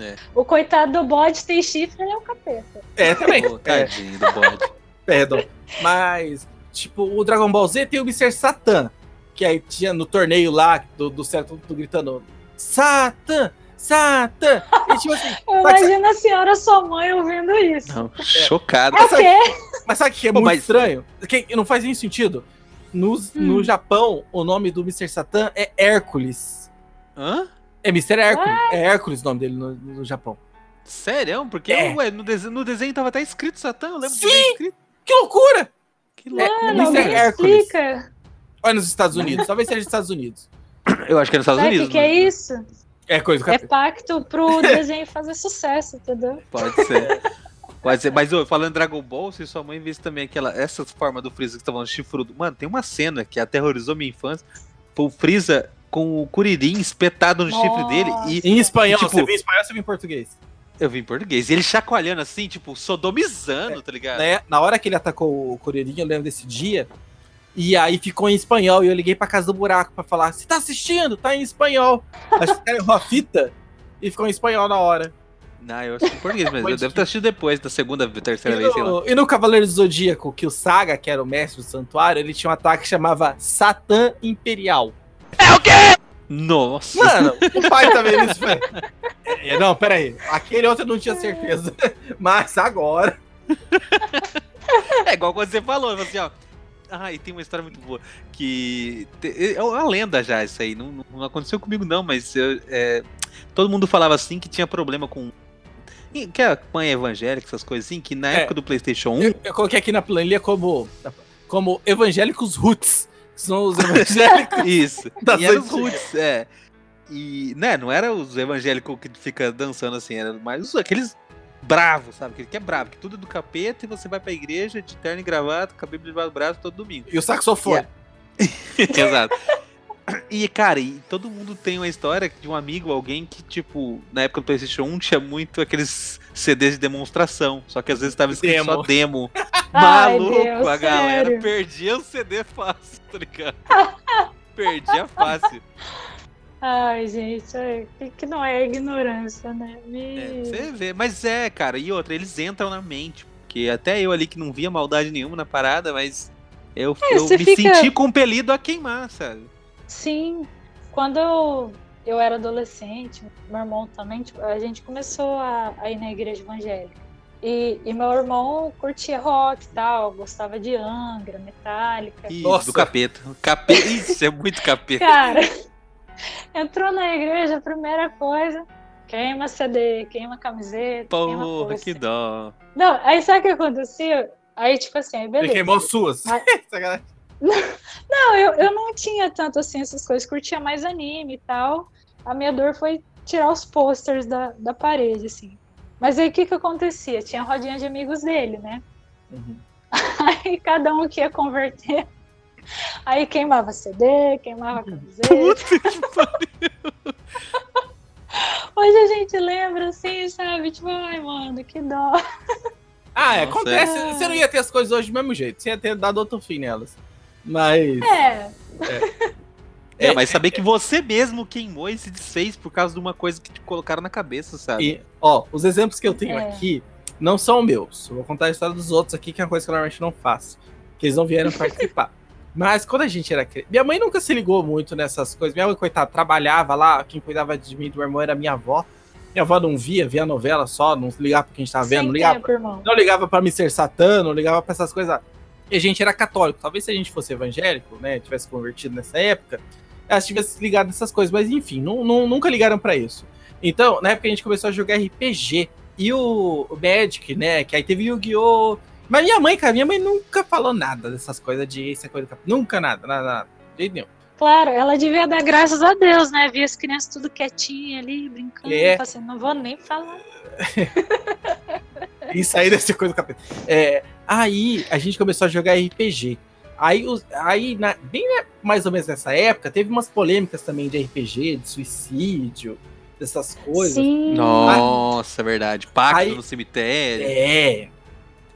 É. O coitado do bode tem chifre, ele é o capeta. É, também. Ô, tadinho do bode. Perdão. Mas, tipo, o Dragon Ball Z tem o Mr. Satan. Que aí tinha no torneio lá, do, do céu, todo mundo gritando: Satan! Satan! E tipo assim. Eu Mas- imagino a senhora, sua mãe, ouvindo isso. Não, chocado. É o quê? Mas sabe o que é Pô, muito mas- estranho? Que não faz nenhum sentido. No, no Japão, o nome do Mr. Satan é Hércules. Hã? É Mr. Hércules. É Hércules o nome dele no, no Japão. Sério? Porque É. ué, no, desenho, no desenho tava até escrito Satã, eu lembro Sim! de escrito. Que loucura! Que louco. É, Hércules. explica. Olha nos Estados Unidos. Talvez seja nos Estados Unidos. Eu acho que é nos Estados Sabe o Unidos. que, que é isso? É coisa É pacto pro desenho fazer sucesso, entendeu? Pode ser. Pode ser. Mas ô, falando em Dragon Ball, se sua mãe visse também aquela, essa forma do Freeza que você tá falando, chifrudo. Mano, tem uma cena que aterrorizou minha infância. Foi o Freeza com o Kuririn espetado no chifre Nossa. dele e Em espanhol, Tipo- você viu em espanhol, você viu em português. eu vi em português. E ele chacoalhando assim, tipo, sodomizando, tá ligado? Né? Na hora que ele atacou o Correirinho, eu lembro desse dia. E aí ficou em espanhol. E eu liguei pra casa do buraco pra falar: Você tá assistindo? Tá em espanhol. Acho que o cara errou a fita e ficou em espanhol na hora. Não, eu assisti em português, mas eu devo ter assistido depois, da segunda, terceira E vez, sei lá. no, e no Cavaleiro do Zodíaco, que o Saga, que era o mestre do santuário, ele tinha um ataque que chamava Satã Imperial. Nossa! Mano, o pai tá vendo isso, velho. É, Não, pera aí. Aquele outro eu não tinha certeza. Mas agora. É igual quando você falou, você assim, ó. Ah, e tem uma história muito boa. Que. É uma lenda já, isso aí. Não, não- aconteceu comigo, não, mas eu, é, todo mundo falava assim que tinha problema com. Que a mãe evangélica, essas coisas assim, que na É. época do PlayStation 1. Eu, eu coloquei aqui na planilha como, como evangélicos roots. Que são os evangélicos. Isso. Das e os roots, é. E, né, não era os evangélicos que fica dançando assim, era mais os- aqueles bravos, sabe? Aquele que é bravo, que tudo é do capeta e você vai pra igreja de terno e gravata, com a Bíblia debaixo do braço todo domingo. e o saxofone. Exato. E, cara, e todo mundo tem uma história de um amigo, alguém que, tipo, na época do PlayStation 1 tinha muito aqueles CDs de demonstração. Só que às vezes tava escrito só demo. Ai, Maluco, Deus, a galera sério. perdia o CD fácil, tá ligado? perdia fácil. Ai, gente, é, que, não é ignorância, né? Me... É, você vê, mas é, cara, e outra, eles entram na mente. Porque até eu ali que não via maldade nenhuma na parada, mas eu, É, eu me fica- senti compelido a queimar, sabe? Sim, quando eu, eu era adolescente, meu irmão também, tipo, a gente começou a, a ir na igreja evangélica. E, e meu irmão curtia rock e tal, gostava de Angra, Metallica. Ih, Nossa. do capeta. Capeta. Isso é muito capeta. Cara, entrou na igreja, a primeira coisa, queima CD, queima camiseta, queima Porra, pôster. que dó. Não, aí sabe o que aconteceu? Aí, tipo assim, aí Ele beleza. queimou suas. Mas- Sacanagem. Não, eu, eu não tinha tanto assim essas coisas, curtia mais anime e tal. A minha dor foi tirar os posters da, da parede, assim. Mas aí o que que acontecia? Tinha a rodinha de amigos dele, né? Uhum. Aí cada um que ia converter. Aí queimava CD, queimava camiseta. Hoje a gente lembra assim, sabe? Tipo, ai, mano, que dó. Ah, é, acontece. é. Você não ia ter as coisas hoje do mesmo jeito. Você ia ter dado outro fim nelas. Mas. É, É, mas saber que você mesmo queimou e se desfez por causa de uma coisa que te colocaram na cabeça, sabe? E, ó, os exemplos que eu tenho É. aqui não são meus. Eu vou contar a história dos outros aqui, que é uma coisa que eu normalmente não faço. Que eles não vieram participar. Mas quando a gente era criança. Minha mãe nunca se ligou muito nessas coisas. Minha mãe, coitada, trabalhava lá. Quem cuidava de mim e do meu irmão era minha avó. Minha avó não via, via a novela só, não ligava pra quem a gente tava vendo, sem não ligava, tempo, irmão. não ligava pra Mr. Satã, não ligava pra essas coisas. A gente era católico. Talvez se a gente fosse evangélico, né, tivesse convertido nessa época, elas tivessem ligado nessas coisas. Mas enfim, não, não- nunca ligaram pra isso. Então, na época a gente começou a jogar RPG. E o, o Magic, né, que aí teve Yu-Gi-Oh! Mas minha mãe, cara, minha mãe nunca falou nada dessas coisas de essa coisa. Nunca nada, nada, nada. De jeito nenhum. Claro, ela devia dar graças a Deus, né? Via as crianças tudo quietinha ali, brincando. É. Assim, não vou nem falar. Isso aí deve ser coisa do capeta. É, aí a gente começou a jogar RPG. Aí, aí na- bem né, mais ou menos nessa época, teve umas polêmicas também de RPG, de suicídio, dessas coisas. Sim. Nossa, é verdade. Pacto Aí- no cemitério. É.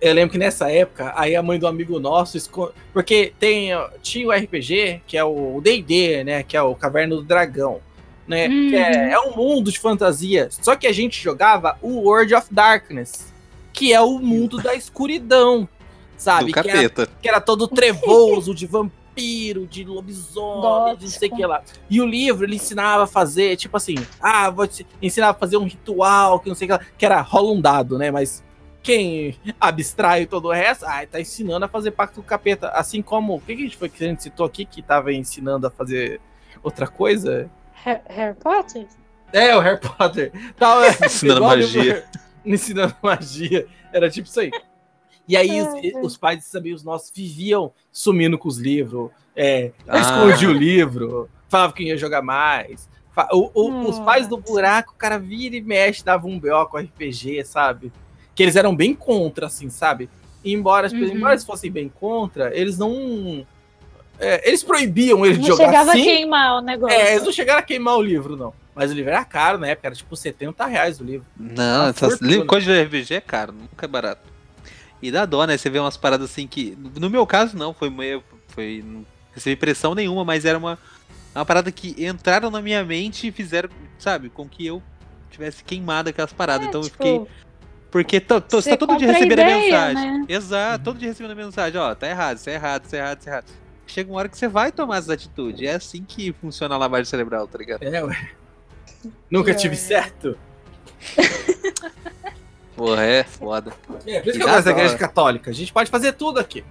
Eu lembro que nessa época, aí a mãe do amigo nosso, esco- porque tem, tinha o RPG, que é o D&D, né, que é o Caverna do Dragão, né, Uhum. que é, é um mundo de fantasia, só que a gente jogava o World of Darkness, que é o mundo da escuridão, sabe? do Que era capeta. que era todo trevoso, de vampiro, de lobisomem, de não sei o que lá. E o livro, ele ensinava a fazer, tipo assim, ah, vou te ensinar a fazer um ritual, que não sei o que lá, que era rola um dado, né? Mas quem abstrai todo o resto, ah, tá ensinando a fazer pacto com o capeta. Assim como, o que, que a gente foi que a gente citou aqui que tava ensinando a fazer outra coisa? Ha- Harry Potter? É, o Harry Potter. Tava Ensinando livro- magia. Ensinando magia. Era tipo isso aí. E aí os, Ai, ai. os pais desses amigos nossos viviam sumindo com os livros. É, Ah. escondia o livro, falava que ia jogar mais. O- o- os pais do buraco, o cara vira e mexe, dava um BO com RPG, sabe? Que eles eram bem contra, assim, sabe? E embora, Uhum. embora eles fossem bem contra, eles não. é, eles proibiam eles de Não jogar chegava assim. a queimar o negócio. É, eles não chegaram a queimar o livro, não. Mas o livro era caro na época, era tipo 70 reais o livro. Não, essas livro- coisa de RPG é caro, nunca é barato. E dá dó, né? Você vê umas paradas assim que. No meu caso, não, foi meio. Foi. Não recebi pressão nenhuma, mas era uma, uma parada que entraram na minha mente e fizeram, sabe, com que eu tivesse queimado aquelas paradas. É, então eu tipo, fiquei. Porque to- to- você tá todo dia a recebendo a ideia, mensagem. né? Exato, todo dia recebendo a mensagem, ó, tá errado, isso é errado, isso é errado, isso é errado. Chega uma hora que você vai tomar essas atitudes. É assim que funciona a lavagem cerebral, tá ligado? É, ué. Nunca É. tive certo. Porra, é foda. É, por isso que eu gosto da igreja católica. A gente pode fazer tudo aqui.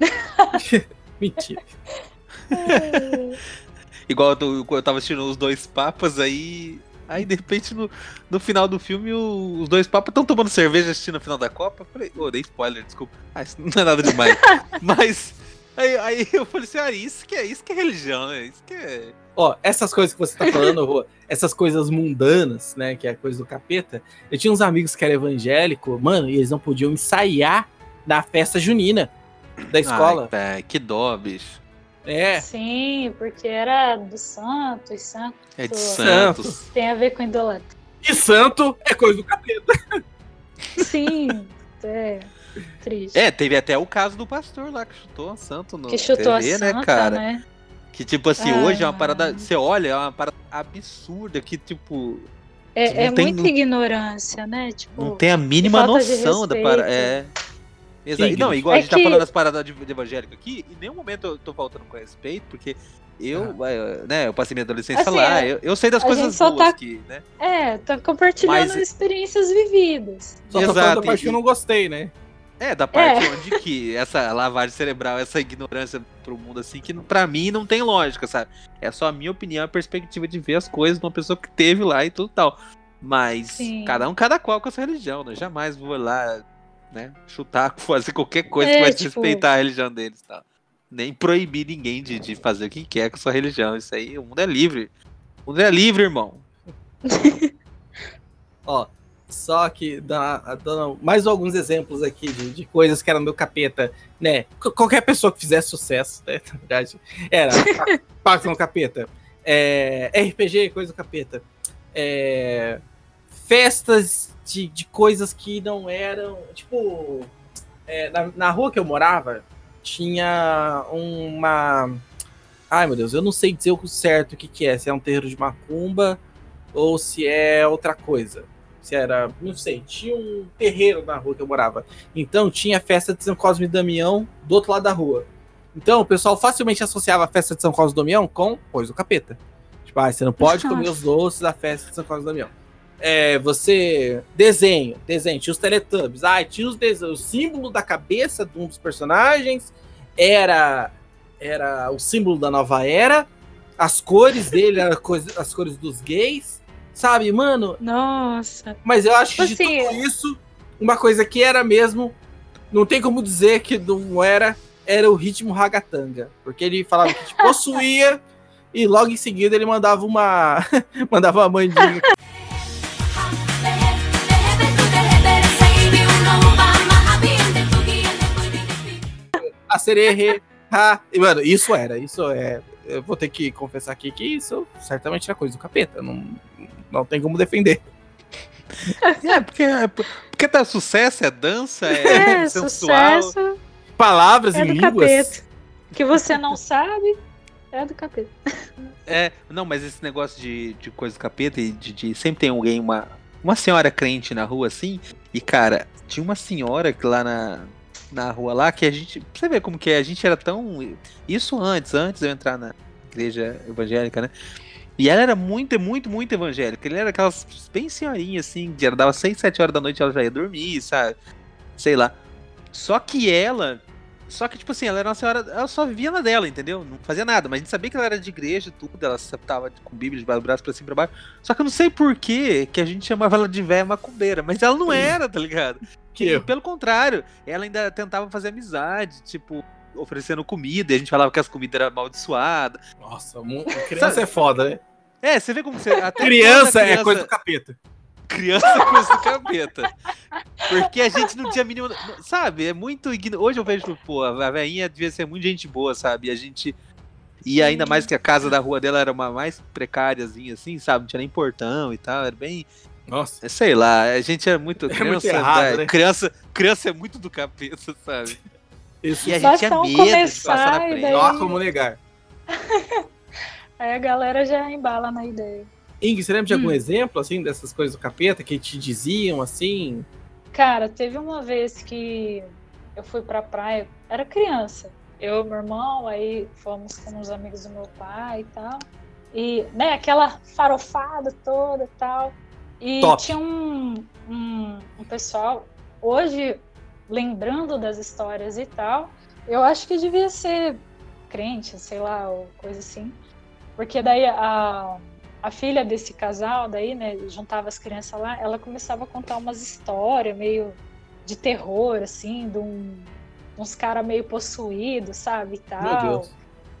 Mentira. Igual eu, tô- eu tava assistindo os dois papas aí. Aí de repente no, no final do filme o- os dois papas estão tomando cerveja assistindo a final da Copa. Eu falei, ô, dei spoiler, desculpa. Ah, isso não é nada demais. Mas aí, aí eu falei assim, ah, isso que é isso que é religião, né? Isso que é. Ó, essas coisas que você tá falando, Rô, essas coisas mundanas, né, que é a coisa do capeta. Eu tinha uns amigos que eram evangélicos, mano, e eles não podiam ensaiar na festa junina da escola. Ai, que dó, bicho. É, Sim, porque era do santo, e santo É de Santo. Santos. tem a ver com idolatria. e santo é coisa do capeta. Sim, é triste. É, teve até o caso do pastor lá que chutou a santo no que chutou TV, a né, santa, cara? né? Que tipo assim, Ah. hoje é uma parada. Você olha, é uma parada absurda que, tipo, É, é Não tem- muita ignorância, né? Tipo, Não tem a mínima noção da parada. É. Exa- Sim, Não, igual a É gente tá que- falando das paradas de, de evangélico aqui, em nenhum momento eu tô faltando com respeito, porque eu, eh, né, eu passei minha adolescência Assim, lá, é, eu, eu sei das a coisas só boas tá- que, né? É, tá compartilhando Mas- experiências vividas. Só tô falando Exato, da parte e- que eu não gostei, né? É, da parte onde que essa lavagem cerebral, essa ignorância pro mundo assim, que pra mim não tem lógica, sabe? É só a minha opinião, a perspectiva de ver as coisas de uma pessoa que teve lá e tudo tal. Mas Sim. cada um, cada qual com a sua religião, né? Jamais vou lá, né, chutar, fazer qualquer coisa É, que vai tipo- respeitar a religião deles, tá? Nem proibir ninguém de, de fazer o que quer com a sua religião. Isso aí, o mundo é livre. O mundo é livre, irmão. Ó, só que dando mais alguns exemplos aqui de, de coisas que eram do capeta, né? Qu- Qualquer pessoa que fizesse sucesso, né? Na verdade, era Pacto no Capeta. É, RPG, coisa do capeta. É, festas de, de coisas que não eram. Tipo, é, na, na rua que eu morava, tinha uma. Ai meu Deus, eu não sei dizer o certo o que, que é, se é um terreiro de macumba ou se é outra coisa. Se era, não sei, tinha um terreiro na rua que eu morava. Então tinha a festa de São Cosme e Damião do outro lado da rua. Então o pessoal facilmente associava a festa de São Cosme e Damião com coisa do capeta. Tipo, ah, você não pode comer os doces da festa de São Cosme e Damião. É, você. Desenho, desenho, tinha os Teletubbies. Ah, tinha os desenhos. O símbolo da cabeça de um dos personagens era era o símbolo da nova era. As cores dele eram as cores dos gays. Sabe, mano? Nossa. Mas eu acho que de Assim, tudo isso, uma coisa que era mesmo, não tem como dizer que não era, era o ritmo ragatanga. Porque ele falava que te possuía e logo em seguida ele mandava uma mandava uma mandinga. A sererê. Ha. Mano, isso era, isso é. Eu vou ter que confessar aqui que isso certamente era coisa do capeta. Não, não tem como defender. É, porque, é, porque tá sucesso, é dança, é, É, sensual. sucesso Palavras é em do línguas. capeta. Que você não sabe, é do capeta. É, não, mas esse negócio de, de coisa do capeta e de, de- sempre tem alguém, uma, uma senhora crente na rua assim, e cara, tinha uma senhora que lá na, na rua lá que a gente, pra você ver como que é, a gente era tão, isso antes, antes de eu entrar na igreja evangélica, né? E ela era muito, muito, muito evangélica. Ele era aquelas bem senhorinha assim, ela dava 6, 7 horas da noite ela já ia dormir, sabe? Sei lá. Só que ela só que, tipo assim, ela era uma senhora. Ela só vivia na dela, entendeu? Não fazia nada. Mas a gente sabia que ela era de igreja e tudo. Ela se tava com Bíblia de braço pra cima e pra baixo. Só que eu não sei por que a gente chamava ela de véia macumbeira. Mas ela não era, tá ligado? Que E, eu. pelo contrário, ela ainda tentava fazer amizade, tipo, oferecendo comida. E a gente falava que as comidas eram amaldiçoadas. Nossa, criança é foda, né? É, você vê como você. Criança quando a é coisa do capeta. Criança é coisa do capeta. Porque a gente não tinha mínimo. Sabe, é muito. igno- Hoje eu vejo, pô, a velhinha devia ser muito gente boa, sabe? E a gente. E ainda mais que a casa da rua dela era uma mais precáriazinha, assim, sabe? Não tinha nem portão e tal. Era bem. Nossa. Sei lá, a gente é muito. É Criança, muito errado, vai, né? criança, criança é muito do capeta, sabe? Isso E a gente tinha um medo de começar passar na frente. daí- não há como negar. Aí a galera já embala na ideia. Ing, você lembra de algum Hum. exemplo, assim, dessas coisas do capeta que te diziam, assim? Cara, teve uma vez que eu fui pra praia, era criança. Eu e meu irmão, aí fomos com uns amigos do meu pai e tal. E, né, aquela farofada toda e tal. E Top. tinha um, um, um pessoal, hoje, lembrando das histórias e tal, eu acho que devia ser crente, sei lá, ou coisa assim. Porque daí a, a filha desse casal, daí, né, juntava as crianças lá, ela começava a contar umas histórias meio de terror, assim, de um, uns caras meio possuídos, sabe, e tal. Meu Deus.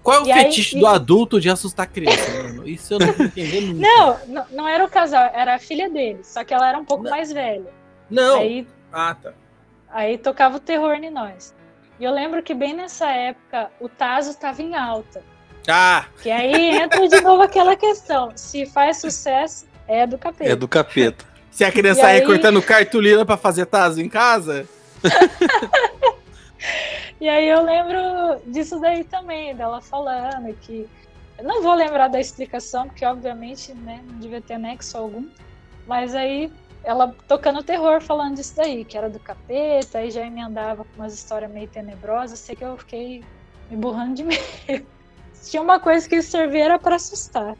Qual é o E aí- fetiche e- do adulto de assustar criança, mano? Isso eu não tô entendendo nunca. Não, não, não era o casal, era a filha dele, só que ela era um pouco Não. mais velha. Não. Aí, Ah, tá. aí tocava o terror em nós. E eu lembro que bem nessa época o Tazo estava em alta. Ah, Que aí entra de novo aquela questão: se faz sucesso, é do capeta. É do capeta. se a criança E aí aí- cortando cartolina pra fazer taso em casa, E aí eu lembro disso daí também, dela falando que. Eu não vou lembrar da explicação, porque obviamente né, não devia ter nexo algum. Mas aí ela tocando terror falando disso daí, que era do capeta, aí já emendava com umas histórias meio tenebrosas, sei que eu fiquei me burrando de medo. Tinha uma coisa que servia era pra assustar.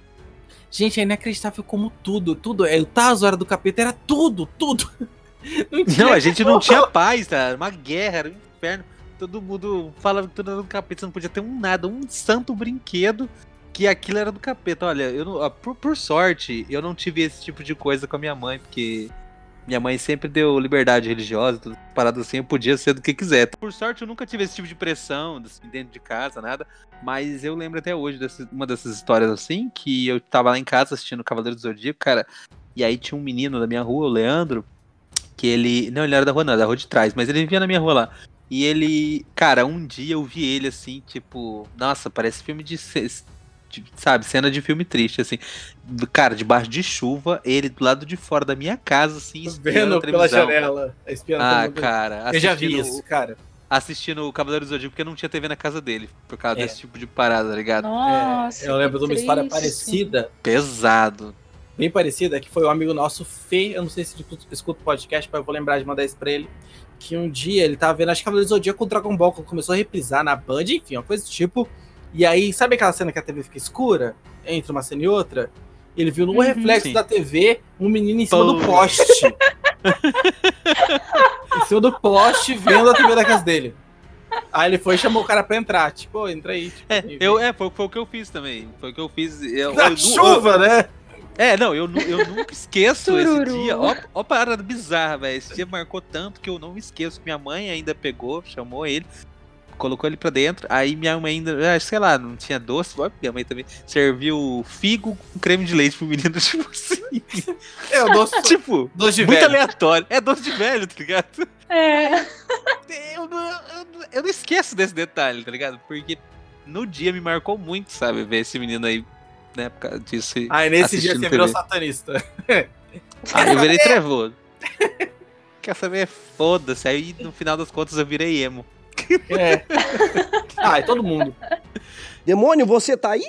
gente, é inacreditável como tudo, tudo. É, o taso era do capeta, era tudo, tudo. Não, tinha Não, a gente não tinha paz, tá? Era uma guerra, era um inferno. Todo mundo falava que tudo era do capeta, você não podia ter um nada, um santo brinquedo que aquilo era do capeta. Olha, eu não, ó, por, por sorte, eu não tive esse tipo de coisa com a minha mãe, porque Minha mãe sempre deu liberdade religiosa, tudo parado assim, eu podia ser do que quiser. Por sorte, eu nunca tive esse tipo de pressão assim, dentro de casa, nada. Mas eu lembro até hoje dessa, uma dessas histórias assim, que eu tava lá em casa assistindo Cavaleiro do Zodíaco, cara, e aí tinha um menino da minha rua, o Leandro, que ele. Não, ele era da rua, não, era da rua de trás, mas ele vivia na minha rua lá. E ele. Cara, um dia eu vi ele assim, tipo. Nossa, parece filme de. Sabe, cena de filme triste, assim. Cara, debaixo de chuva, ele do lado de fora da minha casa, assim, Vendo pela janela. Espiando ah, cara. Eu já vi isso, cara. Assistindo o Cavaleiro do Zodíaco porque não tinha TV na casa dele, por causa é. desse tipo de parada, tá ligado? Nossa, é, eu lembro de uma história parecida. Pesado bem parecida, que foi um amigo nosso, Fê, eu não sei se escuta o podcast, mas eu vou lembrar de mandar isso pra ele, que um dia ele tava vendo, acho que Cavaleiros do Zodíaco com o Dragon Ball, quando começou a reprisar na Band, enfim, uma coisa do tipo, e aí, sabe aquela cena que a TV fica escura, entre uma cena e outra? Ele viu no uhum, reflexo sim. da TV um menino em cima Pô. do poste. em cima do poste, vendo a TV da casa dele. Aí ele foi e chamou o cara pra entrar. Tipo, entra aí. Tipo, é, eu, é foi, foi, o que eu fiz também. Foi o que eu fiz. Eu, Na eu, chuva, eu, né? É, não, eu, eu nunca esqueço esse dia. Ó, ó parada bizarra, velho. Esse dia marcou tanto que eu não esqueço. Minha mãe ainda pegou, chamou ele, colocou ele pra dentro. Aí minha mãe ainda, ah, sei lá, não tinha doce. Minha mãe também serviu figo com creme de leite pro menino, tipo assim. É, o doce. tipo, doce de muito velho. aleatório. É doce de velho, tá ligado? É. Eu não, eu, eu não esqueço desse detalhe, tá ligado? Porque no dia me marcou muito, sabe? Ver esse menino aí né? Por causa disso. Aí nesse dia você TV. virou satanista. Aí eu virei trevoso. Quer saber? Foda-se. Aí no final das contas eu virei emo. É. Ah, é todo mundo. Demônio, você tá aí?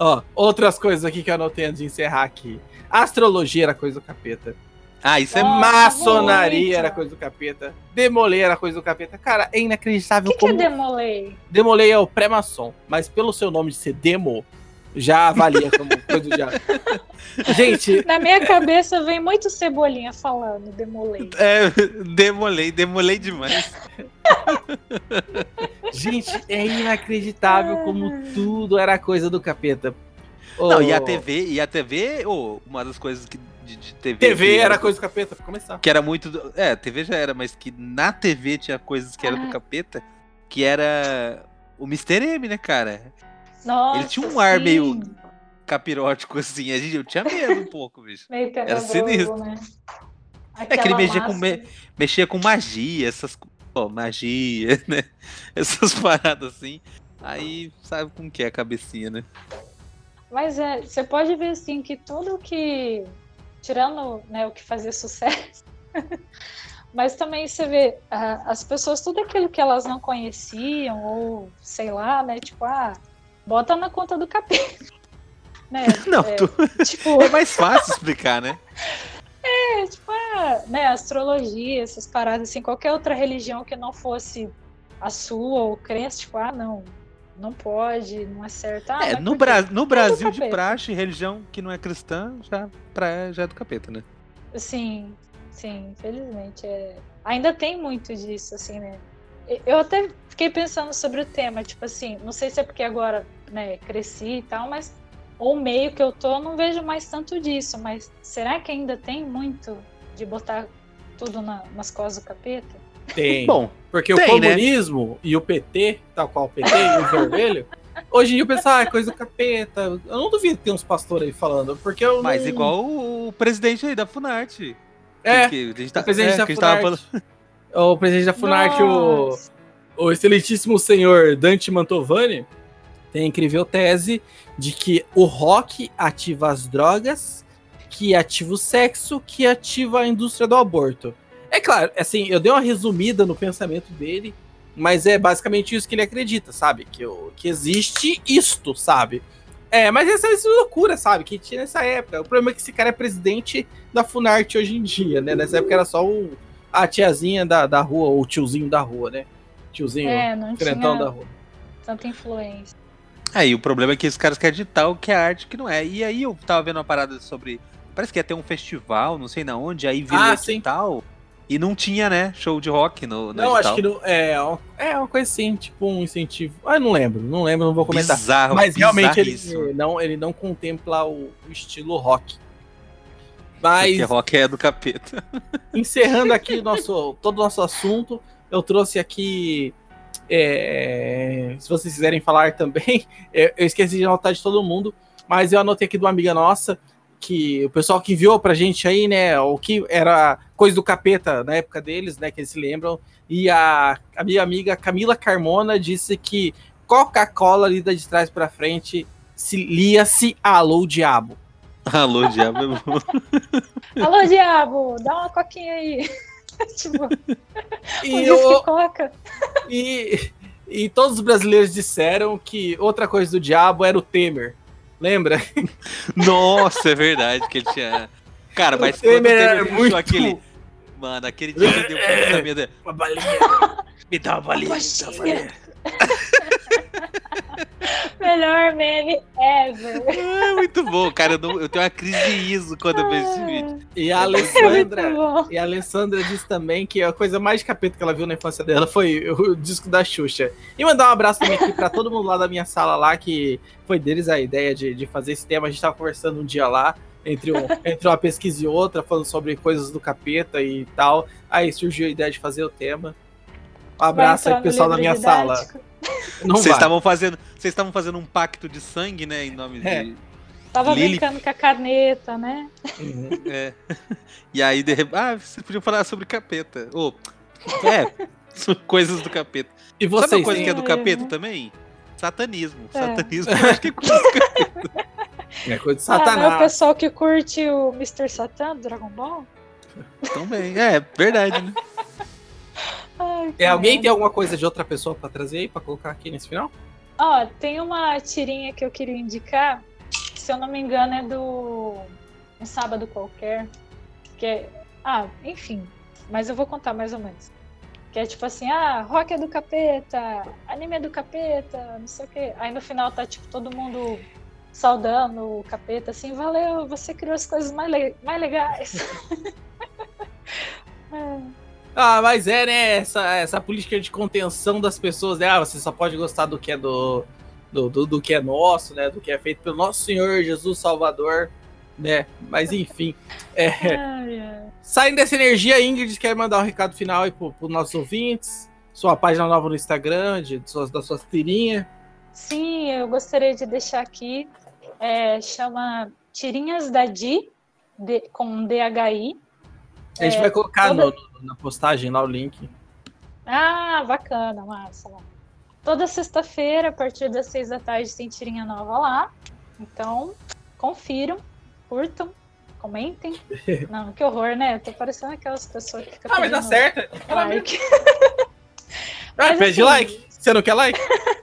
Ó, outras coisas aqui que eu anotei antes de encerrar aqui. Astrologia era coisa do capeta. Ah, isso é Maçonaria muito. era coisa do capeta. Demolei era coisa do capeta. Cara, é inacreditável que como. O que é demolei? Demolei é o pré-maçom. Mas pelo seu nome de ser demo, já avalia como coisa do diabo. Gente. Na minha cabeça vem muito cebolinha falando, demolei. É, demolei, demolei demais. Gente, é inacreditável como tudo era coisa do capeta. Não, oh. e a TV, e a TV, oh, uma das coisas que de, de TV. TV era, era coisa do capeta, pra começar. Que era muito. Do, é, TV já era, mas que na TV tinha coisas que ah. era do capeta, que era o Mr. M, né, cara? Nossa, ele tinha um ar meio capirótico, assim. A gente, eu tinha medo um pouco, bicho. Meio Era sinistro. Né? é que ele mexia com, me, mexia com magia, essas oh, magia, né? Essas paradas assim. Aí sabe como que é a cabecinha, né? Mas é, você pode ver assim que tudo que. Tirando né, o que fazia sucesso. mas também você vê as pessoas, tudo aquilo que elas não conheciam, ou sei lá, né? Tipo, ah, bota na conta do capeta. Né? Não, é, tu... tipo... é mais fácil explicar, né? É, tipo, a, né, astrologia, essas paradas, assim, qualquer outra religião que não fosse a sua ou crença, tipo, ah, não, não pode, não é certo. Ah, é, no, Bra no Brasil, de praxe, religião que não é cristã, já, pra, já é do capeta, né? Sim, sim, infelizmente. É... Ainda tem muito disso, assim, né? Eu até fiquei pensando sobre o tema, tipo assim, não sei se é porque agora, né, cresci e tal, mas ou meio que eu tô, não vejo mais tanto disso, mas será que ainda tem muito de botar tudo na, nas costas do capeta? Tem. Bom, porque tem, o né? comunismo né? e o PT, tal qual o PT e o vermelho, hoje em dia eu penso, ah, é coisa do capeta. Eu não duvido que tem uns pastores aí falando, porque eu Mas não... igual o presidente aí da Funarte. É, tá, o presidente é, da Funarte. O presidente da Funarte, o o excelentíssimo senhor Dante Mantovani tem a incrível tese de que o rock ativa as drogas, que ativa o sexo, que ativa a indústria do aborto. É claro, assim, eu dei uma resumida no pensamento dele, mas é basicamente isso que ele acredita, sabe? Que, que existe isto, sabe? É, mas essa é loucura, sabe? Que tinha nessa época. O problema é que esse cara é presidente da Funarte hoje em dia, né? Nessa época era só o, a tiazinha da, da rua, ou o tiozinho da rua, né? tiozinho é, crentão da rua. Tanta influência. É, e o problema é que esses caras querem editar o que é arte que não é. E aí eu tava vendo uma parada sobre. Parece que ia ter um festival, não sei na onde, aí virou ah, tal. E não tinha, né, show de rock no, no Não, edital. acho que não, é, é uma coisa assim, tipo um incentivo. Ah, não lembro, não lembro, não vou comentar. Bizarro, Mas realmente ele não, ele não contempla o, o estilo rock. Mas Porque rock é do capeta. encerrando aqui nosso, todo o nosso assunto, eu trouxe aqui. é, se vocês quiserem falar também, é, eu esqueci de anotar de todo mundo, mas eu anotei aqui de uma amiga nossa, que o pessoal que enviou pra gente aí, né, o que era coisa do capeta na época deles, né, que eles se lembram, e a, a minha amiga Camila Carmona disse que Coca-Cola lida de trás pra frente, se lia-se Alô Diabo. Alô, diabo é bom. Alô, diabo, dá uma coquinha aí. tipo, E, um eu- coca. e, e todos os brasileiros disseram que outra coisa do diabo era o Temer. Lembra? Nossa, é verdade que ele tinha. Cara, mas O quando o Temer Temer muito- aquele. Mano, aquele dia que deu pensamento. Uma balinha. Me dá uma balinha. me dá uma balinha. Melhor meme ever. É muito bom, cara. Eu, não- eu tenho uma crise de riso quando eu vejo esse vídeo. E a É Alessandra. bom. E a Alessandra disse também que a coisa mais de capeta que ela viu na infância dela foi o disco da Xuxa. E mandar um abraço também aqui pra todo mundo lá da minha sala lá, que foi deles a ideia de, de fazer esse tema. A gente tava conversando um dia lá, entre, um- entre uma pesquisa e outra, falando sobre coisas do capeta e tal. Aí surgiu a ideia de fazer o tema. Um abraço aí Vai pro entrar pessoal da minha sala. didático. Não Vocês estavam fazendo. Vocês estavam fazendo um pacto de sangue, né? Em nome É. de. Tava Lili. brincando com a caneta, né? Uhum. É. E aí, de repente. Ah, vocês podiam falar sobre capeta. Ô, é. coisas do capeta. E Sabe uma coisa que é do capeta também? Satanismo. É. Satanismo eu acho que é coisa do capeta. É coisa de Ah, não é o satanás. pessoal que curte o Mr. Satan do Dragon Ball? também. É, verdade, né? Ai, É, alguém tem alguma coisa de outra pessoa pra trazer aí, pra colocar aqui nesse final? Ó, tem uma tirinha que eu queria indicar, que, se eu não me engano é do Um Sábado Qualquer, que é... Ah, enfim, mas eu vou contar mais ou menos. Que é tipo assim, ah, rock é do capeta, anime é do capeta, não sei o quê. Aí no final tá tipo todo mundo saudando o capeta, assim, valeu, você criou as coisas mais, le- mais legais. É. Ah, mas é, né? Essa, essa política de contenção das pessoas, né? Ah, você só pode gostar do que é do, do, do, do que é nosso, né? Do que é feito pelo nosso Senhor Jesus Salvador, né? Mas enfim. É, Ai, ai. saindo dessa energia, a Ingrid quer mandar um recado final aí pro, pros nossos ouvintes. Sua página nova no Instagram, de, de suas, das suas tirinhas. Sim, eu gostaria de deixar aqui, é, chama Tirinhas da Di, de- com DHI. A gente É, vai colocar toda- no- na postagem lá o link. Ah, bacana, massa. Toda sexta-feira, a partir das seis da tarde, tem tirinha nova lá. Então, confiram, curtam, comentem. Não, que horror, né? Eu tô parecendo aquelas pessoas que ficam Ah, mas dá certo. like. Ah, Mas, pede assim, like. Você não quer like?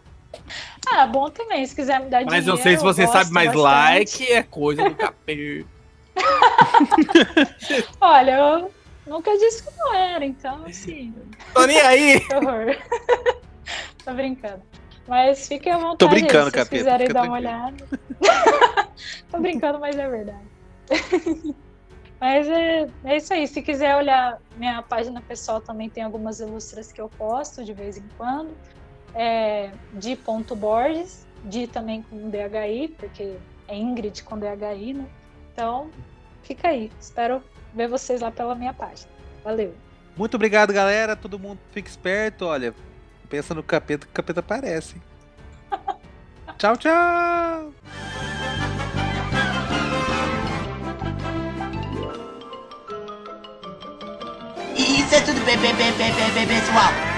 Ah, bom também, se quiser me dar dinheiro. Mas não sei se você sabe, mas bastante. like é coisa do capeta. Olha, eu nunca disse que não era, então, assim, Tô nem aí. que horror. Tô brincando. Mas fiquem à vontade. Tô brincando, aí, se capeta, quiserem dar uma olhada. Tô brincando, mas é verdade. mas é, é isso aí. Se quiser olhar minha página pessoal, também tem algumas ilustras que eu posto de vez em quando. É de ponto Borges, de também com DHI, porque é Ingrid com DHI, né? Então, fica aí. Espero ver vocês lá pela minha página. Valeu. Muito obrigado, galera. Todo mundo fica esperto. Olha, pensa no capeta que o capeta aparece. tchau, tchau. Isso é tudo bem, bem, bem, bem, bem, bem, pessoal.